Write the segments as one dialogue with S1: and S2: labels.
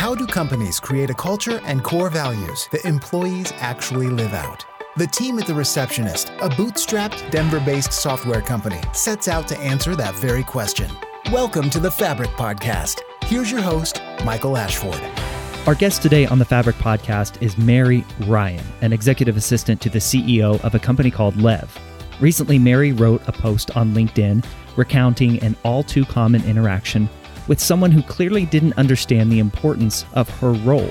S1: How do companies create a culture and core values that employees actually live out? The team at The Receptionist, a bootstrapped Denver based software company, sets out to answer that very question. Welcome to the Fabric Podcast. Here's your host, Michael Ashford.
S2: Our guest today on the Fabric Podcast is Mary Ryan, an executive assistant to the CEO of a company called Lev. Recently, Mary wrote a post on LinkedIn recounting an all too common interaction with someone who clearly didn't understand the importance of her role.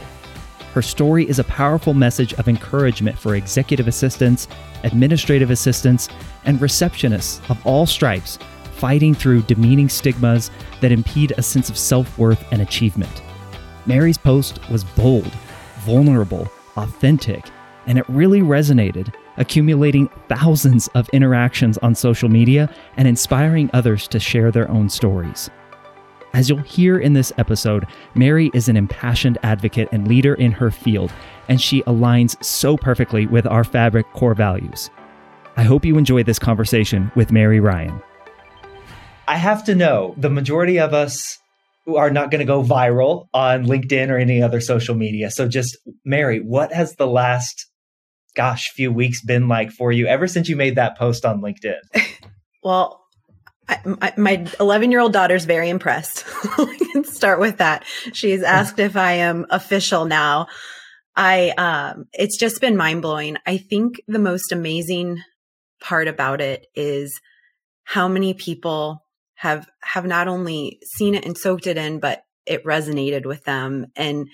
S2: Her story is a powerful message of encouragement for executive assistants, administrative assistants, and receptionists of all stripes fighting through demeaning stigmas that impede a sense of self worth and achievement. Mary's post was bold, vulnerable, authentic, and it really resonated, accumulating thousands of interactions on social media and inspiring others to share their own stories. As you'll hear in this episode, Mary is an impassioned advocate and leader in her field, and she aligns so perfectly with our Fabric core values. I hope you enjoy this conversation with Mary Ryan. I have to know the majority of us who are not going to go viral on LinkedIn or any other social media. So, just Mary, what has the last, gosh, few weeks been like for you ever since you made that post on LinkedIn?
S3: well, I, my 11 year old daughter's very impressed. we can start with that. She's asked if I am official now. I, um, it's just been mind blowing. I think the most amazing part about it is how many people have, have not only seen it and soaked it in, but it resonated with them. And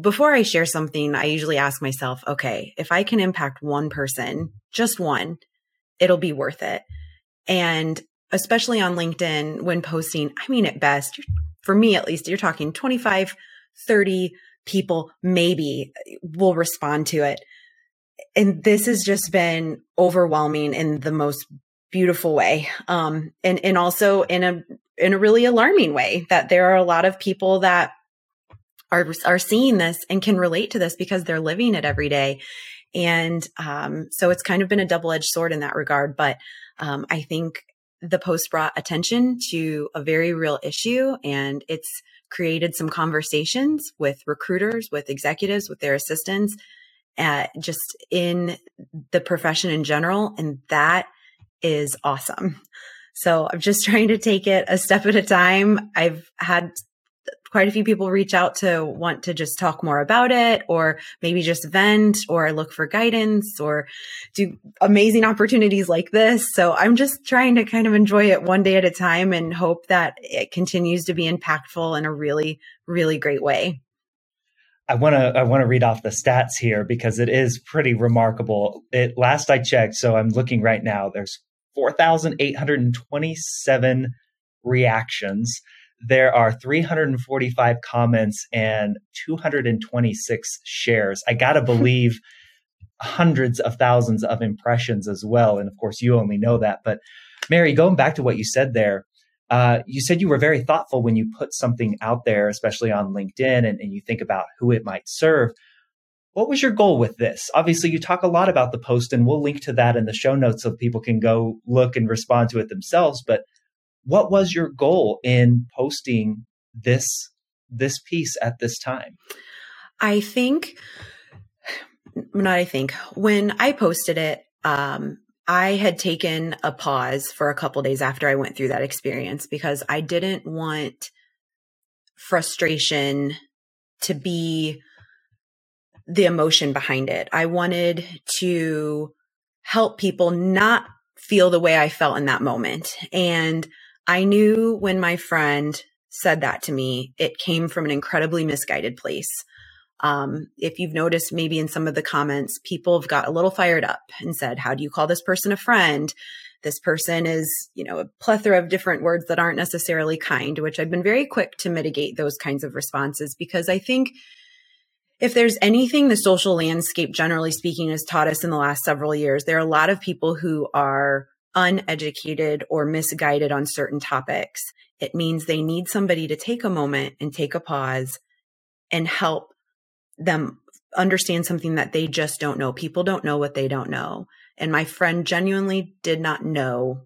S3: before I share something, I usually ask myself, okay, if I can impact one person, just one, it'll be worth it. And especially on LinkedIn when posting, I mean, at best, for me at least, you're talking 25, 30 people maybe will respond to it. And this has just been overwhelming in the most beautiful way. Um, and, and also in a, in a really alarming way that there are a lot of people that are, are seeing this and can relate to this because they're living it every day. And, um, so it's kind of been a double edged sword in that regard. But, um, I think the post brought attention to a very real issue and it's created some conversations with recruiters, with executives, with their assistants, uh, just in the profession in general. And that is awesome. So I'm just trying to take it a step at a time. I've had quite a few people reach out to want to just talk more about it or maybe just vent or look for guidance or do amazing opportunities like this. So I'm just trying to kind of enjoy it one day at a time and hope that it continues to be impactful in a really, really great way.
S2: I want to I want to read off the stats here because it is pretty remarkable. It last I checked, so I'm looking right now. There's 4,827 reactions there are 345 comments and 226 shares. I got to believe hundreds of thousands of impressions as well. And of course, you only know that. But Mary, going back to what you said there, uh, you said you were very thoughtful when you put something out there, especially on LinkedIn, and, and you think about who it might serve. What was your goal with this? Obviously, you talk a lot about the post, and we'll link to that in the show notes so people can go look and respond to it themselves. But what was your goal in posting this this piece at this time?
S3: I think not I think when I posted it um I had taken a pause for a couple days after I went through that experience because I didn't want frustration to be the emotion behind it. I wanted to help people not feel the way I felt in that moment. And I knew when my friend said that to me, it came from an incredibly misguided place. Um, if you've noticed, maybe in some of the comments, people have got a little fired up and said, How do you call this person a friend? This person is, you know, a plethora of different words that aren't necessarily kind, which I've been very quick to mitigate those kinds of responses because I think if there's anything the social landscape, generally speaking, has taught us in the last several years, there are a lot of people who are uneducated or misguided on certain topics. It means they need somebody to take a moment and take a pause and help them understand something that they just don't know. People don't know what they don't know. And my friend genuinely did not know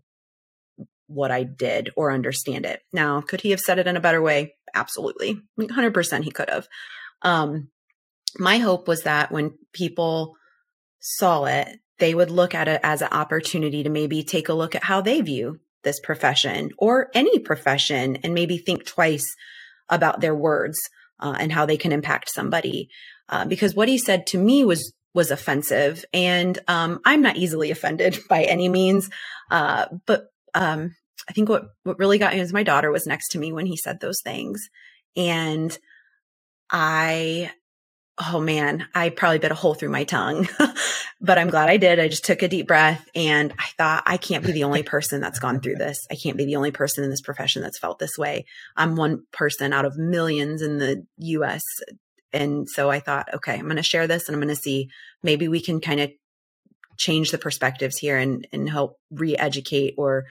S3: what I did or understand it. Now, could he have said it in a better way? Absolutely. 100% he could have. Um, my hope was that when people saw it, they would look at it as an opportunity to maybe take a look at how they view this profession or any profession and maybe think twice about their words uh, and how they can impact somebody. Uh, because what he said to me was was offensive, and um, I'm not easily offended by any means. Uh, but um, I think what what really got me was my daughter was next to me when he said those things, and I oh man, I probably bit a hole through my tongue, but I'm glad I did. I just took a deep breath and I thought, I can't be the only person that's gone through this. I can't be the only person in this profession that's felt this way. I'm one person out of millions in the US. And so I thought, okay, I'm going to share this and I'm going to see maybe we can kind of change the perspectives here and, and help re-educate or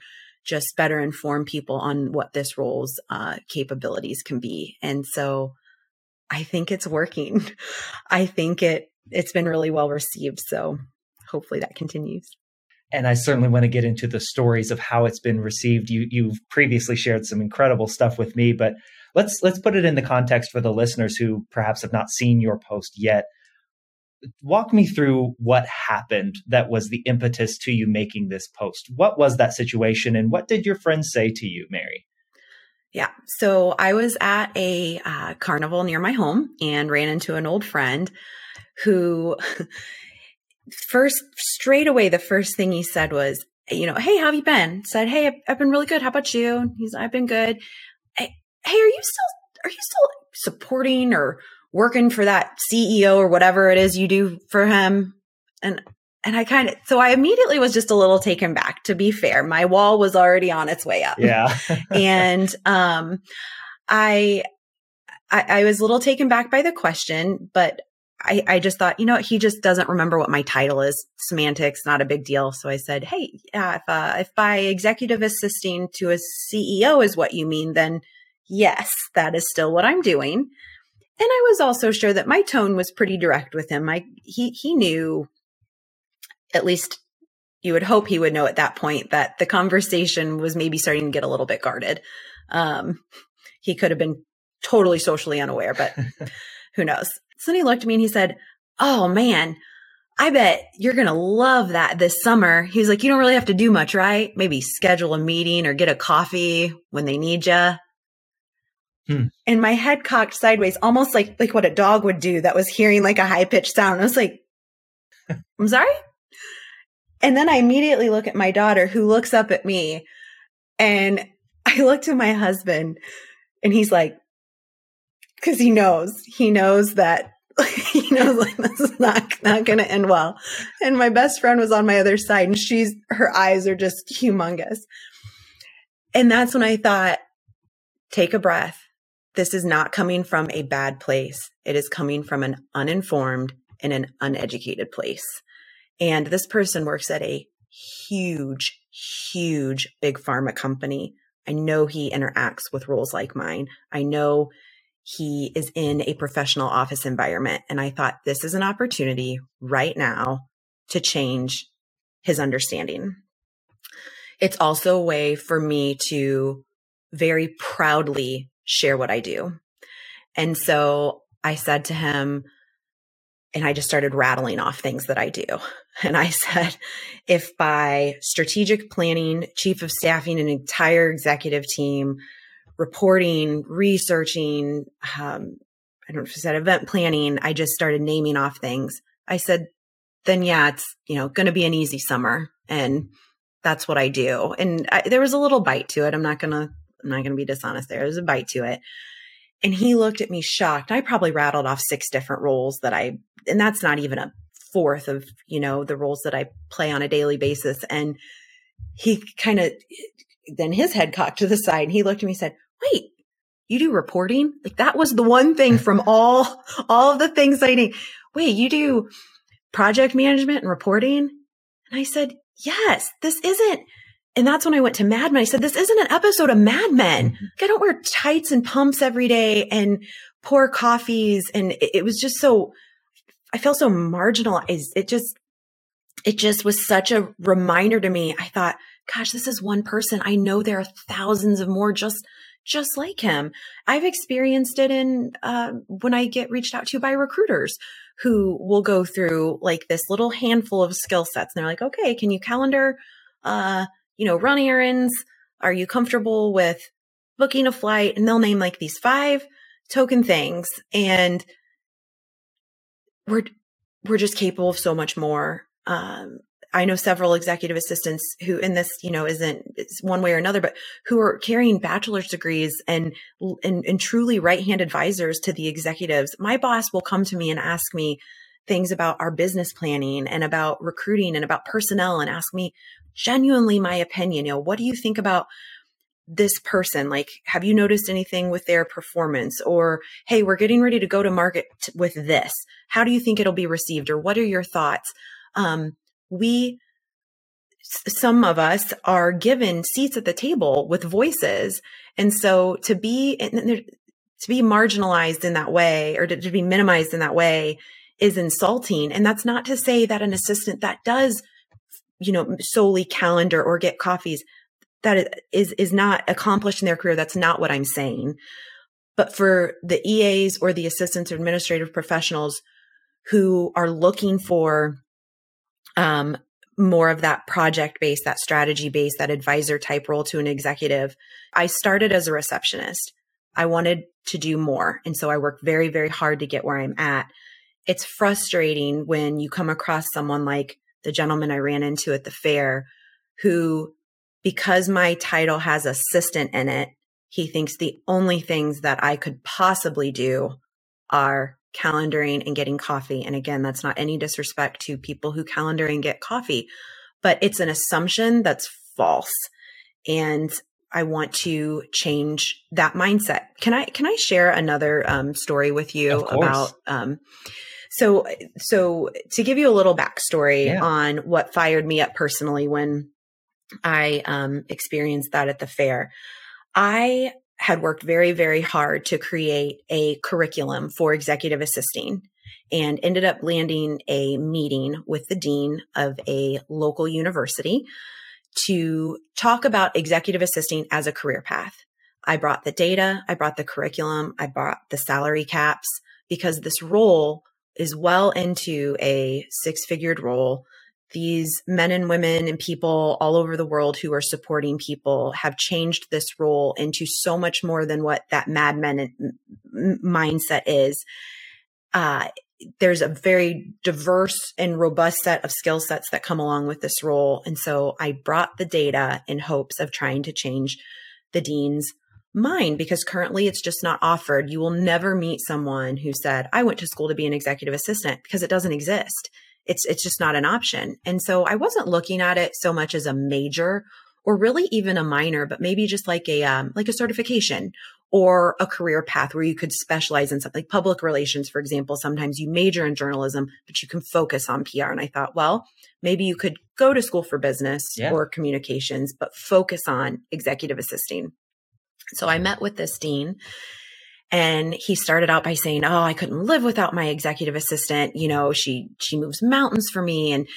S3: just better inform people on what this role's uh, capabilities can be. And so I think it's working. I think it it's been really well received. So hopefully that continues.
S2: And I certainly want to get into the stories of how it's been received. You you've previously shared some incredible stuff with me, but let's let's put it in the context for the listeners who perhaps have not seen your post yet. Walk me through what happened that was the impetus to you making this post. What was that situation and what did your friends say to you, Mary?
S3: Yeah. So I was at a uh, carnival near my home and ran into an old friend who first straight away, the first thing he said was, you know, Hey, how have you been? Said, Hey, I've been really good. How about you? He's, I've been good. Hey, are you still, are you still supporting or working for that CEO or whatever it is you do for him? And and I kind of, so I immediately was just a little taken back, to be fair. My wall was already on its way up.
S2: Yeah.
S3: and, um, I, I, I, was a little taken back by the question, but I, I just thought, you know, he just doesn't remember what my title is. Semantics, not a big deal. So I said, Hey, yeah, if, uh, if by executive assisting to a CEO is what you mean, then yes, that is still what I'm doing. And I was also sure that my tone was pretty direct with him. I, he, he knew at least you would hope he would know at that point that the conversation was maybe starting to get a little bit guarded. Um, he could have been totally socially unaware, but who knows? So then he looked at me and he said, Oh man, I bet you're going to love that this summer. He's like, you don't really have to do much, right? Maybe schedule a meeting or get a coffee when they need you. Hmm. And my head cocked sideways, almost like, like what a dog would do that was hearing like a high pitched sound. I was like, I'm sorry? And then I immediately look at my daughter who looks up at me and I look to my husband and he's like, cause he knows, he knows that he knows like this is not, not going to end well. And my best friend was on my other side and she's, her eyes are just humongous. And that's when I thought, take a breath. This is not coming from a bad place. It is coming from an uninformed and an uneducated place. And this person works at a huge, huge big pharma company. I know he interacts with roles like mine. I know he is in a professional office environment. And I thought this is an opportunity right now to change his understanding. It's also a way for me to very proudly share what I do. And so I said to him, and I just started rattling off things that I do. And I said, if by strategic planning, chief of staffing an entire executive team, reporting, researching, um, I don't know if I said event planning, I just started naming off things. I said, then yeah, it's, you know, going to be an easy summer. And that's what I do. And I, there was a little bite to it. I'm not going to, I'm not going to be dishonest there. There's a bite to it. And he looked at me shocked. I probably rattled off six different roles that I, and that's not even a fourth of, you know, the roles that I play on a daily basis. And he kind of, then his head cocked to the side and he looked at me and said, wait, you do reporting? Like that was the one thing from all, all of the things I need. Wait, you do project management and reporting? And I said, yes, this isn't and that's when I went to Mad Men. I said, this isn't an episode of Mad Men. Mm-hmm. Like, I don't wear tights and pumps every day and pour coffees. And it, it was just so, I feel so marginalized. It just, it just was such a reminder to me. I thought gosh, this is one person. I know there are thousands of more just just like him. I've experienced it in uh, when I get reached out to by recruiters who will go through like this little handful of skill sets. And they're like, okay, can you calendar, uh, you know, run errands? Are you comfortable with booking a flight? And they'll name like these five token things. And we're, we're just capable of so much more. Um, I know several executive assistants who, in this, you know, isn't one way or another, but who are carrying bachelor's degrees and, and, and truly right hand advisors to the executives. My boss will come to me and ask me things about our business planning and about recruiting and about personnel and ask me genuinely my opinion. You know, what do you think about this person? Like, have you noticed anything with their performance? Or, hey, we're getting ready to go to market t- with this. How do you think it'll be received? Or what are your thoughts? Um, we some of us are given seats at the table with voices and so to be to be marginalized in that way or to, to, be minimized in that way is insulting and that's not to say that an assistant that does you know solely calendar or get coffees that is is not accomplished in their career that's not what i'm saying but for the eas or the assistants or administrative professionals who are looking for um, more of that project based, that strategy based, that advisor type role to an executive. I started as a receptionist. I wanted to do more. And so I worked very, very hard to get where I'm at. It's frustrating when you come across someone like the gentleman I ran into at the fair who, because my title has assistant in it, he thinks the only things that I could possibly do are calendaring and getting coffee. And again, that's not any disrespect to people who calendar and get coffee, but it's an assumption that's false. And I want to change that mindset. Can I can I share another um, story with you about um, so so to give you a little backstory yeah. on what fired me up personally when I um, experienced that at the fair. I had worked very, very hard to create a curriculum for executive assisting and ended up landing a meeting with the dean of a local university to talk about executive assisting as a career path. I brought the data, I brought the curriculum, I brought the salary caps because this role is well into a six figured role these men and women and people all over the world who are supporting people have changed this role into so much more than what that Mad Men mindset is. Uh, there's a very diverse and robust set of skill sets that come along with this role. And so I brought the data in hopes of trying to change the dean's mind because currently it's just not offered. You will never meet someone who said, I went to school to be an executive assistant because it doesn't exist it's it's just not an option. And so I wasn't looking at it so much as a major or really even a minor, but maybe just like a um, like a certification or a career path where you could specialize in something like public relations, for example. Sometimes you major in journalism, but you can focus on PR. And I thought, well, maybe you could go to school for business yeah. or communications, but focus on executive assisting. So I met with this dean and he started out by saying, "Oh, I couldn't live without my executive assistant. You know, she she moves mountains for me and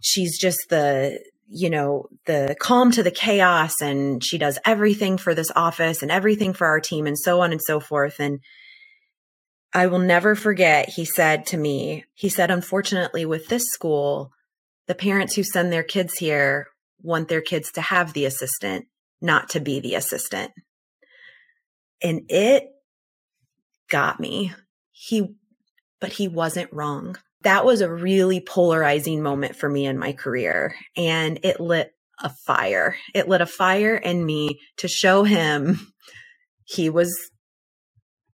S3: she's just the you know, the calm to the chaos and she does everything for this office and everything for our team and so on and so forth." And I will never forget, he said to me, he said, "Unfortunately, with this school, the parents who send their kids here want their kids to have the assistant, not to be the assistant." And it got me. He, but he wasn't wrong. That was a really polarizing moment for me in my career and it lit a fire. It lit a fire in me to show him he was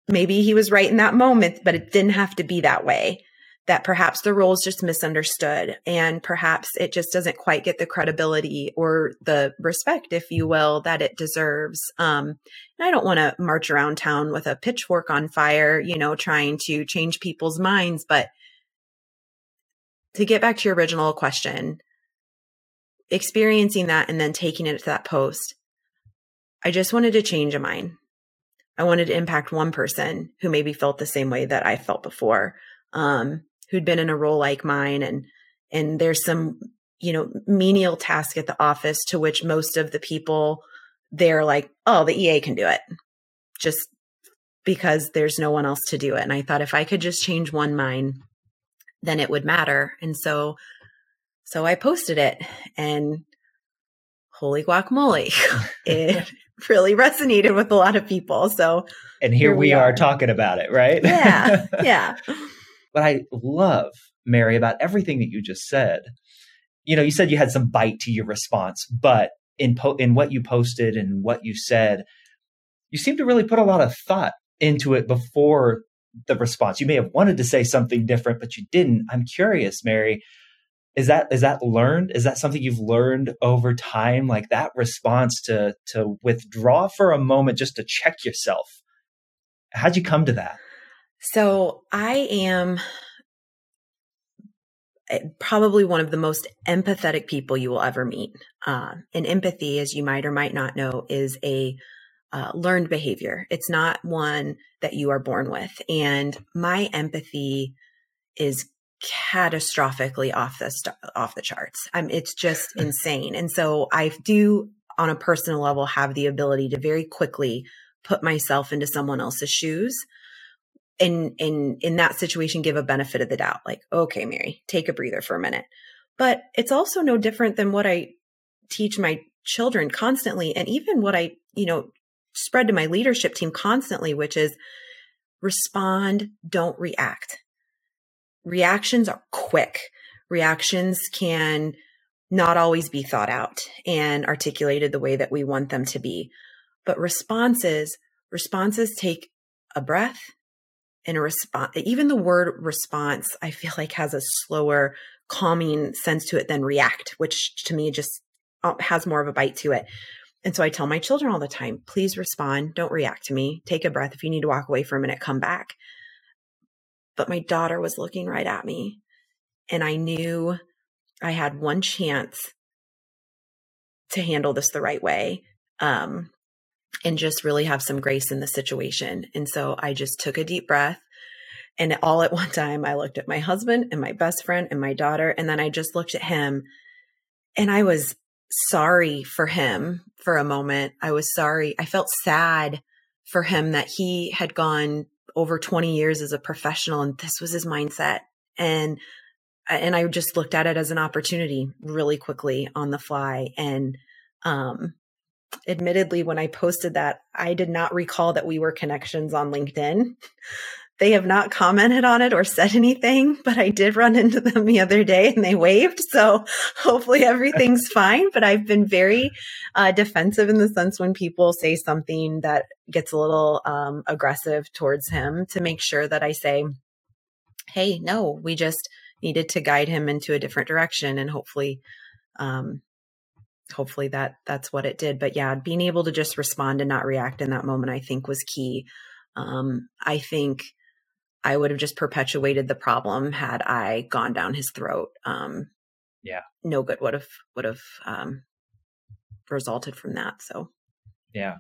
S3: maybe he was right in that moment, but it didn't have to be that way that perhaps the role is just misunderstood and perhaps it just doesn't quite get the credibility or the respect, if you will, that it deserves. Um, and I don't want to march around town with a pitchfork on fire, you know, trying to change people's minds. But to get back to your original question, experiencing that and then taking it to that post, I just wanted to change a mind. I wanted to impact one person who maybe felt the same way that I felt before. Um, who'd been in a role like mine and and there's some you know, menial task at the office to which most of the people they're like, oh, the EA can do it just because there's no one else to do it. And I thought if I could just change one mind, then it would matter. And so, so I posted it and holy guacamole, it really resonated with a lot of people. So,
S2: and here, here we, are. are talking about it, right?
S3: Yeah. Yeah.
S2: What I love, Mary, about everything that you just said, you know, you said you had some bite to your response, but in po- in what you posted and what you said, you seem to really put a lot of thought into it before the response. You may have wanted to say something different, but you didn't. I'm curious, Mary. Is that is that learned? Is that something you've learned over time? Like that response to to withdraw for a moment just to check yourself. How'd you come to that?
S3: So I am eh, probably one of the most empathetic people you will ever meet. Uh, and empathy, as you might or might not know, is a uh, learned behavior. It's not one that you are born with. And my empathy is catastrophically off the st- off the charts. Um, it's just insane. And so I do, on a personal level, have the ability to very quickly put myself into someone else's shoes. And in in that situation, give a benefit of the doubt, like, okay, Mary, take a breather for a minute. But it's also no different than what I teach my children constantly, and even what I, you know, spread to my leadership team constantly, which is respond, don't react. Reactions are quick. Reactions can not always be thought out and articulated the way that we want them to be. But responses, responses take a breath and a response. Even the word response, I feel like has a slower, calming sense to it than react, which to me just uh, has more of a bite to it. And so I tell my children all the time, please respond. Don't react to me. Take a breath. If you need to walk away for a minute, come back. But my daughter was looking right at me and I knew I had one chance to handle this the right way. Um, and just really have some grace in the situation. And so I just took a deep breath. And all at one time, I looked at my husband and my best friend and my daughter. And then I just looked at him and I was sorry for him for a moment. I was sorry. I felt sad for him that he had gone over 20 years as a professional and this was his mindset. And and I just looked at it as an opportunity really quickly on the fly and um admittedly when I posted that I did not recall that we were connections on LinkedIn. They have not commented on it or said anything, but I did run into them the other day and they waved. So hopefully everything's fine. But I've been very uh, defensive in the sense when people say something that gets a little um, aggressive towards him to make sure that I say, hey, no, we just needed to guide him into a different direction and hopefully um, hopefully that that's what it did but yeah being able to just respond and not react in that moment i think was key um, i think I would have just perpetuated the problem had I gone down his throat. Um,
S2: yeah,
S3: no good would have would have um, resulted from that. So,
S2: yeah.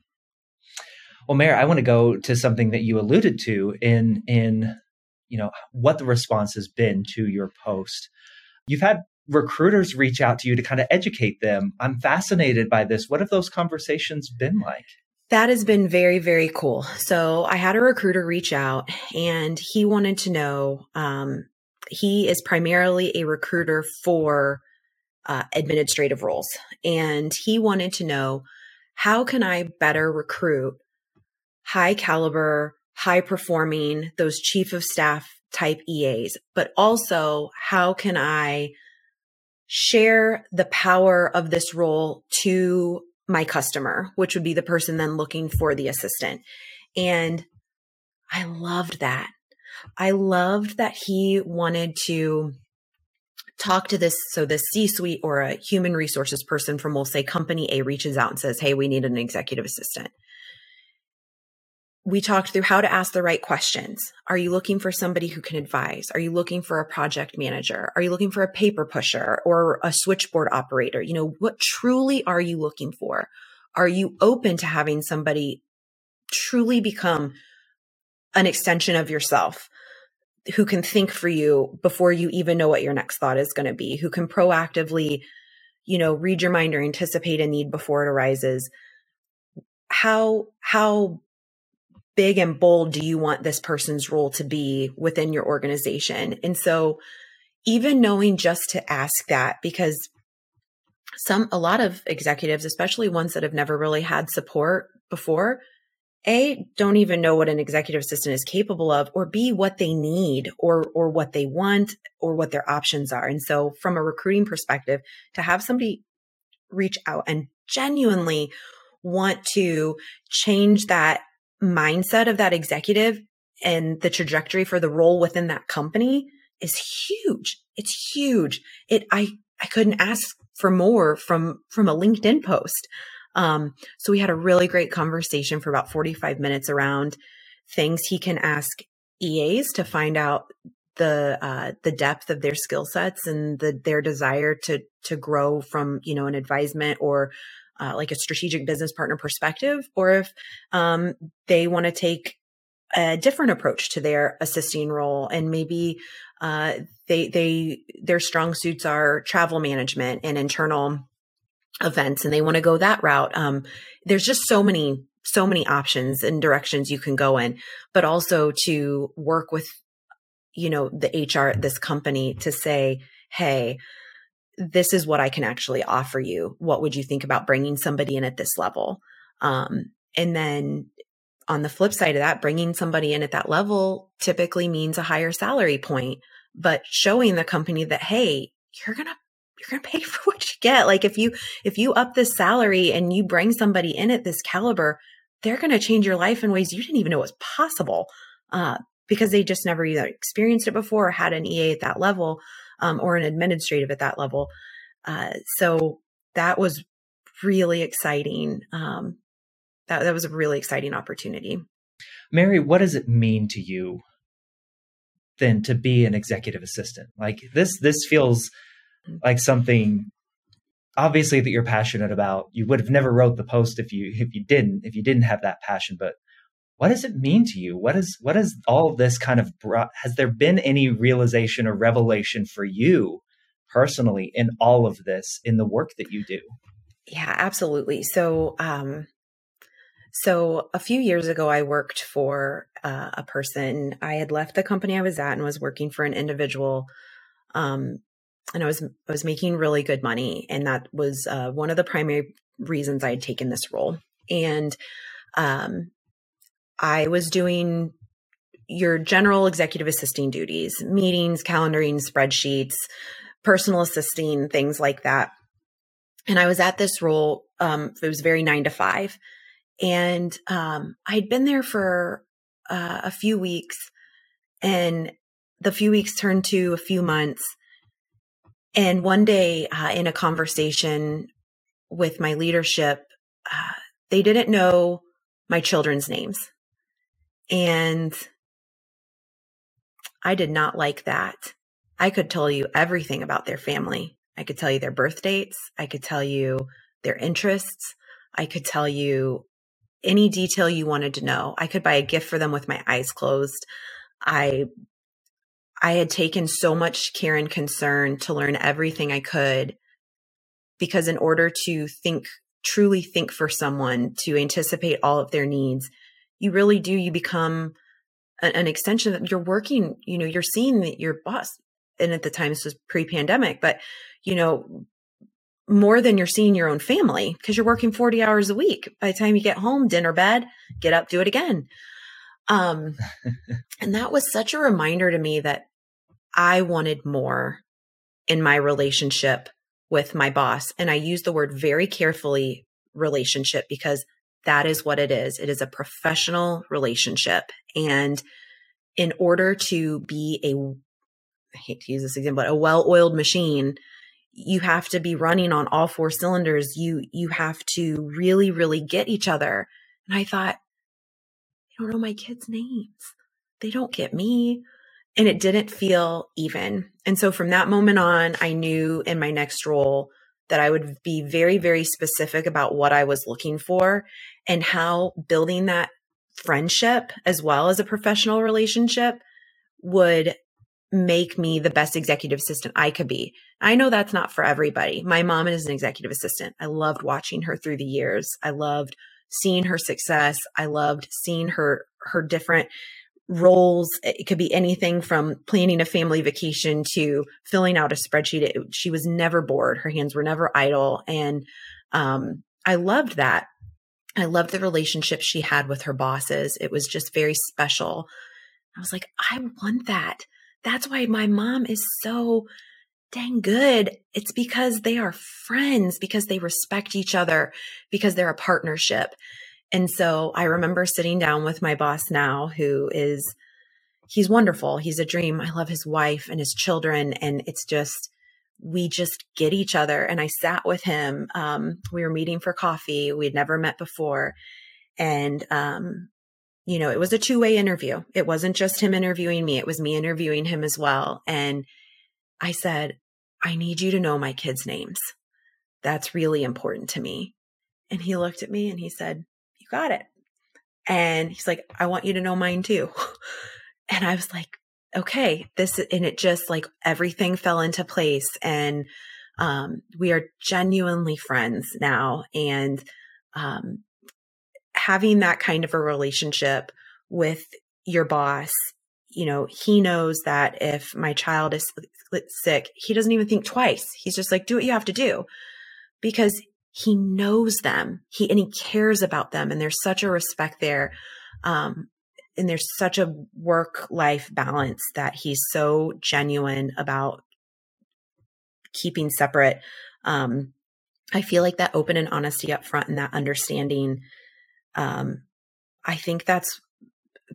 S2: Well, Mary, I want to go to something that you alluded to in in you know what the response has been to your post. You've had recruiters reach out to you to kind of educate them. I'm fascinated by this. What have those conversations been like?
S3: That has been very, very cool. So I had a recruiter reach out and he wanted to know, um, he is primarily a recruiter for uh, administrative roles. And he wanted to know, how can I better recruit high caliber, high performing, those chief of staff type EAs, but also how can I share the power of this role to my customer, which would be the person then looking for the assistant. And I loved that. I loved that he wanted to talk to this. So the C suite or a human resources person from, we'll say company A reaches out and says, Hey, we need an executive assistant we talked through how to ask the right questions. Are you looking for somebody who can advise? Are you looking for a project manager? Are you looking for a paper pusher or a switchboard operator? You know, what truly are you looking for? Are you open to having somebody truly become an extension of yourself? who can think for you before you even know what your next thought is going to be, who can proactively, you know, read your mind or anticipate a need before it arises. How, how big and bold do you want this person's role to be within your organization? And so even knowing just to ask that, because some, a lot of executives, especially ones that have never really had support before, a don't even know what an executive assistant is capable of or b what they need or or what they want or what their options are and so from a recruiting perspective to have somebody reach out and genuinely want to change that mindset of that executive and the trajectory for the role within that company is huge. It's huge. It i i couldn't ask for more from from a linkedin post. Um, so we had a really great conversation for about 45 minutes around things he can ask EAs to find out the uh, the depth of their skill sets and the their desire to to grow from you know an advisement or uh, like a strategic business partner perspective, or if um, they want to take a different approach to their assisting role and maybe uh, they they their strong suits are travel management and internal events and they want to go that route. Um, there's just so many, so many options and directions you can go in, but also to work with, you know, the HR at this company to say, Hey, this is what I can actually offer you. What would you think about bringing somebody in at this level? Um, and then on the flip side of that, bringing somebody in at that level typically means a higher salary point, but showing the company that, Hey, you're going to you're going to pay for what you get. Like if you, if you up this salary and you bring somebody in at this caliber, they're going to change your life in ways you didn't even know was possible. Uh, because they just never either experienced it before or had an EA at that level, um, or an administrative at that level. Uh, so that was really exciting. Um, that, that was a really exciting opportunity.
S2: Mary, what does it mean to you then to be an executive assistant? Like this, this feels like something obviously that you're passionate about. You would have never wrote the post if you if you didn't if you didn't have that passion. But what does it mean to you? What is what is all this kind of brought? Has there been any realization or revelation for you personally in all of this in the work that you do?
S3: Yeah, absolutely. So, um, so a few years ago, I worked for uh, a person. I had left the company I was at and was working for an individual um, and I was I was making really good money, and that was uh, one of the primary reasons I had taken this role. And um, I was doing your general executive assisting duties, meetings, calendaring, spreadsheets, personal assisting, things like that. And I was at this role. Um, it was very nine to five, and um, I'd been there for uh, a few weeks, and the few weeks turned to a few months and one day uh, in a conversation with my leadership, uh, they didn't know my children's names. And I did not like that. I could tell you everything about their family. I could tell you their birth dates. I could tell you their interests. I could tell you any detail you wanted to know. I could buy a gift for them with my eyes closed. I I had taken so much care and concern to learn everything I could because in order to think truly think for someone to anticipate all of their needs you really do you become an, an extension that you're working you know you're seeing that your boss and at the time this was pre-pandemic but you know more than you're seeing your own family because you're working 40 hours a week by the time you get home dinner bed get up do it again um and that was such a reminder to me that I wanted more in my relationship with my boss. And I use the word very carefully relationship because that is what it is. It is a professional relationship. And in order to be a, I hate to use this example, but a well oiled machine, you have to be running on all four cylinders. You, you have to really, really get each other. And I thought, they don't know my kids' names. They don't get me and it didn't feel even. And so from that moment on, I knew in my next role that I would be very, very specific about what I was looking for and how building that friendship as well as a professional relationship would make me the best executive assistant I could be. I know that's not for everybody. My mom is an executive assistant. I loved watching her through the years. I loved seeing her success. I loved seeing her her different roles. It could be anything from planning a family vacation to filling out a spreadsheet. It, she was never bored. Her hands were never idle. And um, I loved that. I loved the relationship she had with her bosses. It was just very special. I was like, I want that. That's why my mom is so dang good. It's because they are friends, because they respect each other, because they're a partnership. And so I remember sitting down with my boss now, who is, he's wonderful. He's a dream. I love his wife and his children. And it's just, we just get each other. And I sat with him. Um, we were meeting for coffee. We had never met before. And, um, you know, it was a two way interview. It wasn't just him interviewing me. It was me interviewing him as well. And I said, I need you to know my kids' names. That's really important to me. And he looked at me and he said, got it. And he's like, I want you to know mine too. And I was like, okay, this, and it just like everything fell into place. And, um, we are genuinely friends now. And, um, having that kind of a relationship with your boss, you know, he knows that if my child is sick, he doesn't even think twice. He's just like, do what you have to do because he knows them. He and he cares about them and there's such a respect there um, and there's such a work life balance that he's so genuine about keeping separate. Um, i feel like that open and honesty up front and that understanding um, i think that's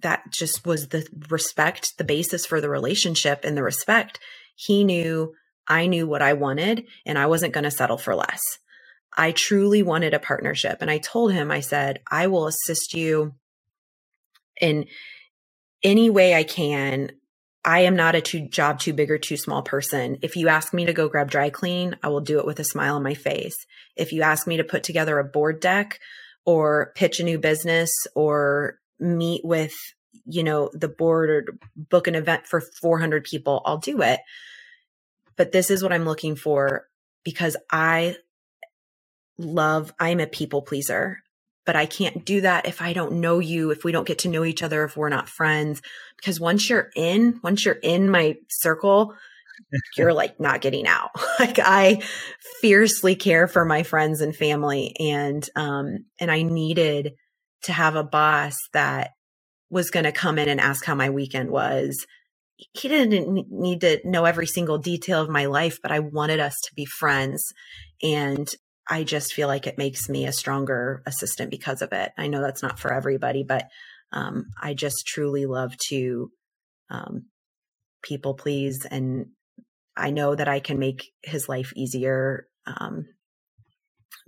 S3: that just was the respect the basis for the relationship and the respect. He knew i knew what i wanted and i wasn't going to settle for less I truly wanted a partnership. And I told him, I said, I will assist you in any way I can. I am not a too job too big or too small person. If you ask me to go grab dry clean, I will do it with a smile on my face. If you ask me to put together a board deck or pitch a new business or meet with, you know, the board or book an event for 400 people, I'll do it. But this is what I'm looking for because I love, I'm a people pleaser, but I can't do that if I don't know you, if we don't get to know each other, if we're not friends. Because once you're in, once you're in my circle, you're like not getting out. like I fiercely care for my friends and family and um and I needed to have a boss that was going to come in and ask how my weekend was. He didn't need to know every single detail of my life, but I wanted us to be friends. And I just feel like it makes me a stronger assistant because of it. I know that's not for everybody, but um, I just truly love to um, people please. And I know that I can make his life easier um,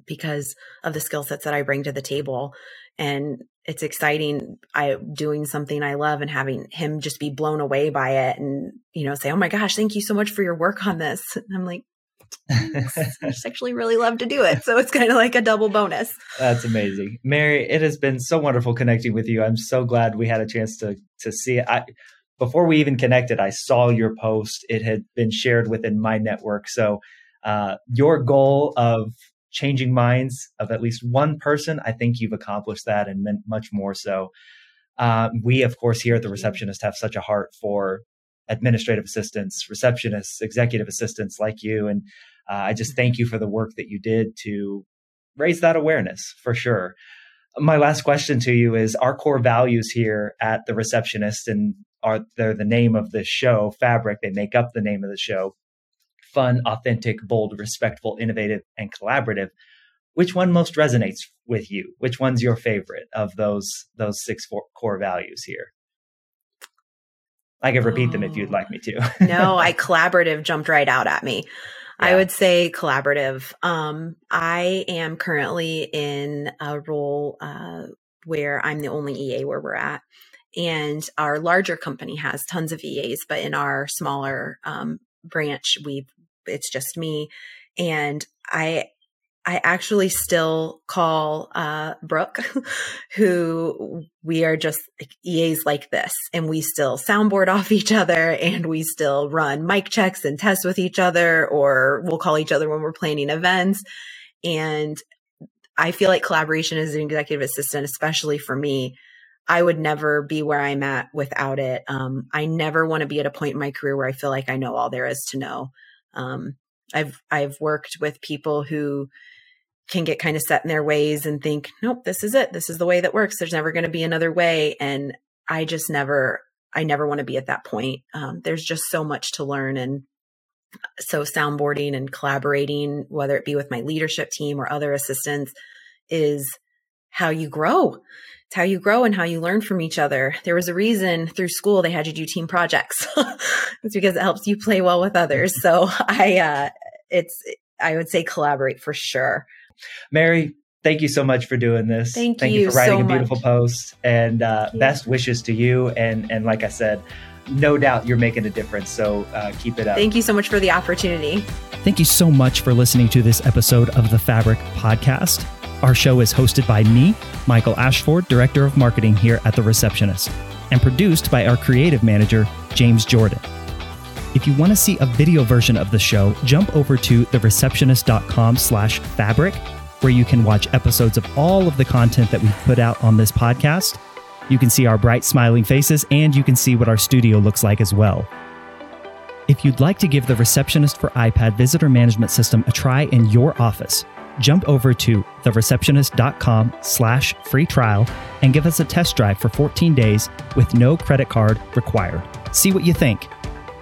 S3: because of the skill sets that I bring to the table. And it's exciting. I doing something I love and having him just be blown away by it and, you know, say, Oh my gosh, thank you so much for your work on this. And I'm like, I just actually really love to do it. So it's kind of like a double bonus.
S2: That's amazing. Mary, it has been so wonderful connecting with you. I'm so glad we had a chance to to see it. I, before we even connected, I saw your post. It had been shared within my network. So uh, your goal of changing minds of at least one person, I think you've accomplished that and meant much more so. Uh, we, of course, here at the receptionist have such a heart for administrative assistants, receptionists, executive assistants like you. And uh, I just thank you for the work that you did to raise that awareness for sure. My last question to you is our core values here at the receptionist and are they're the name of the show, Fabric. They make up the name of the show. Fun, authentic, bold, respectful, innovative, and collaborative. Which one most resonates with you? Which one's your favorite of those those six core values here? I can repeat them if you'd like me to.
S3: no, I collaborative jumped right out at me. Yeah. I would say collaborative. Um, I am currently in a role uh, where I'm the only EA where we're at. And our larger company has tons of EAs, but in our smaller um, branch, we it's just me. And I I actually still call uh, Brooke, who we are just EAs like this, and we still soundboard off each other, and we still run mic checks and tests with each other, or we'll call each other when we're planning events. And I feel like collaboration as an executive assistant, especially for me, I would never be where I'm at without it. Um, I never want to be at a point in my career where I feel like I know all there is to know. Um, I've I've worked with people who can get kind of set in their ways and think, nope, this is it. This is the way that works. There's never going to be another way. And I just never, I never want to be at that point. Um, there's just so much to learn. And so soundboarding and collaborating, whether it be with my leadership team or other assistants, is how you grow. It's how you grow and how you learn from each other. There was a reason through school they had you do team projects. it's because it helps you play well with others. So I, uh, it's, I would say collaborate for sure.
S2: Mary, thank you so much for doing this.
S3: Thank,
S2: thank
S3: you,
S2: you, for writing
S3: so
S2: a beautiful
S3: much.
S2: post. And uh, best wishes to you. And and like I said, no doubt you're making a difference. So uh, keep it up.
S3: Thank you so much for the opportunity.
S2: Thank you so much for listening to this episode of the Fabric Podcast. Our show is hosted by me, Michael Ashford, Director of Marketing here at The Receptionist, and produced by our creative manager, James Jordan. If you want to see a video version of the show, jump over to thereceptionist.com slash fabric, where you can watch episodes of all of the content that we've put out on this podcast. You can see our bright smiling faces, and you can see what our studio looks like as well. If you'd like to give the Receptionist for iPad visitor management system a try in your office, jump over to thereceptionist.com slash free trial and give us a test drive for 14 days with no credit card required. See what you think.